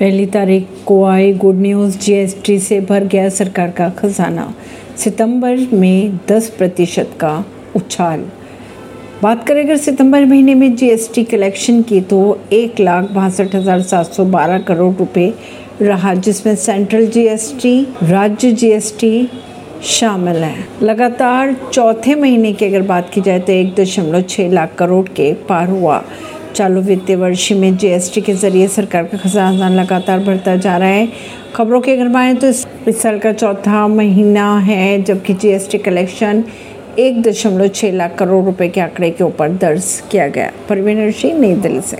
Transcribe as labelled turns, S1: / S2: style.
S1: पहली तारीख को आई गुड न्यूज़ जीएसटी से भर गया सरकार का खजाना। सितंबर में 10 प्रतिशत का उछाल। बात करें अगर सितंबर महीने में जीएसटी कलेक्शन की तो एक लाख बासठ हज़ार सात सौ बारह करोड़ रुपए रहा, जिसमें सेंट्रल जीएसटी राज्य जीएसटी शामिल है। लगातार चौथे महीने की अगर बात की जाए तो एक दशमलव छः लाख करोड़ के पार हुआ। चालू वित्तीय वर्ष में जीएसटी के ज़रिए सरकार का खजाना लगातार बढ़ता जा रहा है। खबरों के अगर माने तो इस साल का चौथा महीना है, जबकि जीएसटी कलेक्शन एक दशमलव छः लाख करोड़ रुपए के आंकड़े के ऊपर दर्ज किया गया। परवीन सिंह नई दिल्ली से।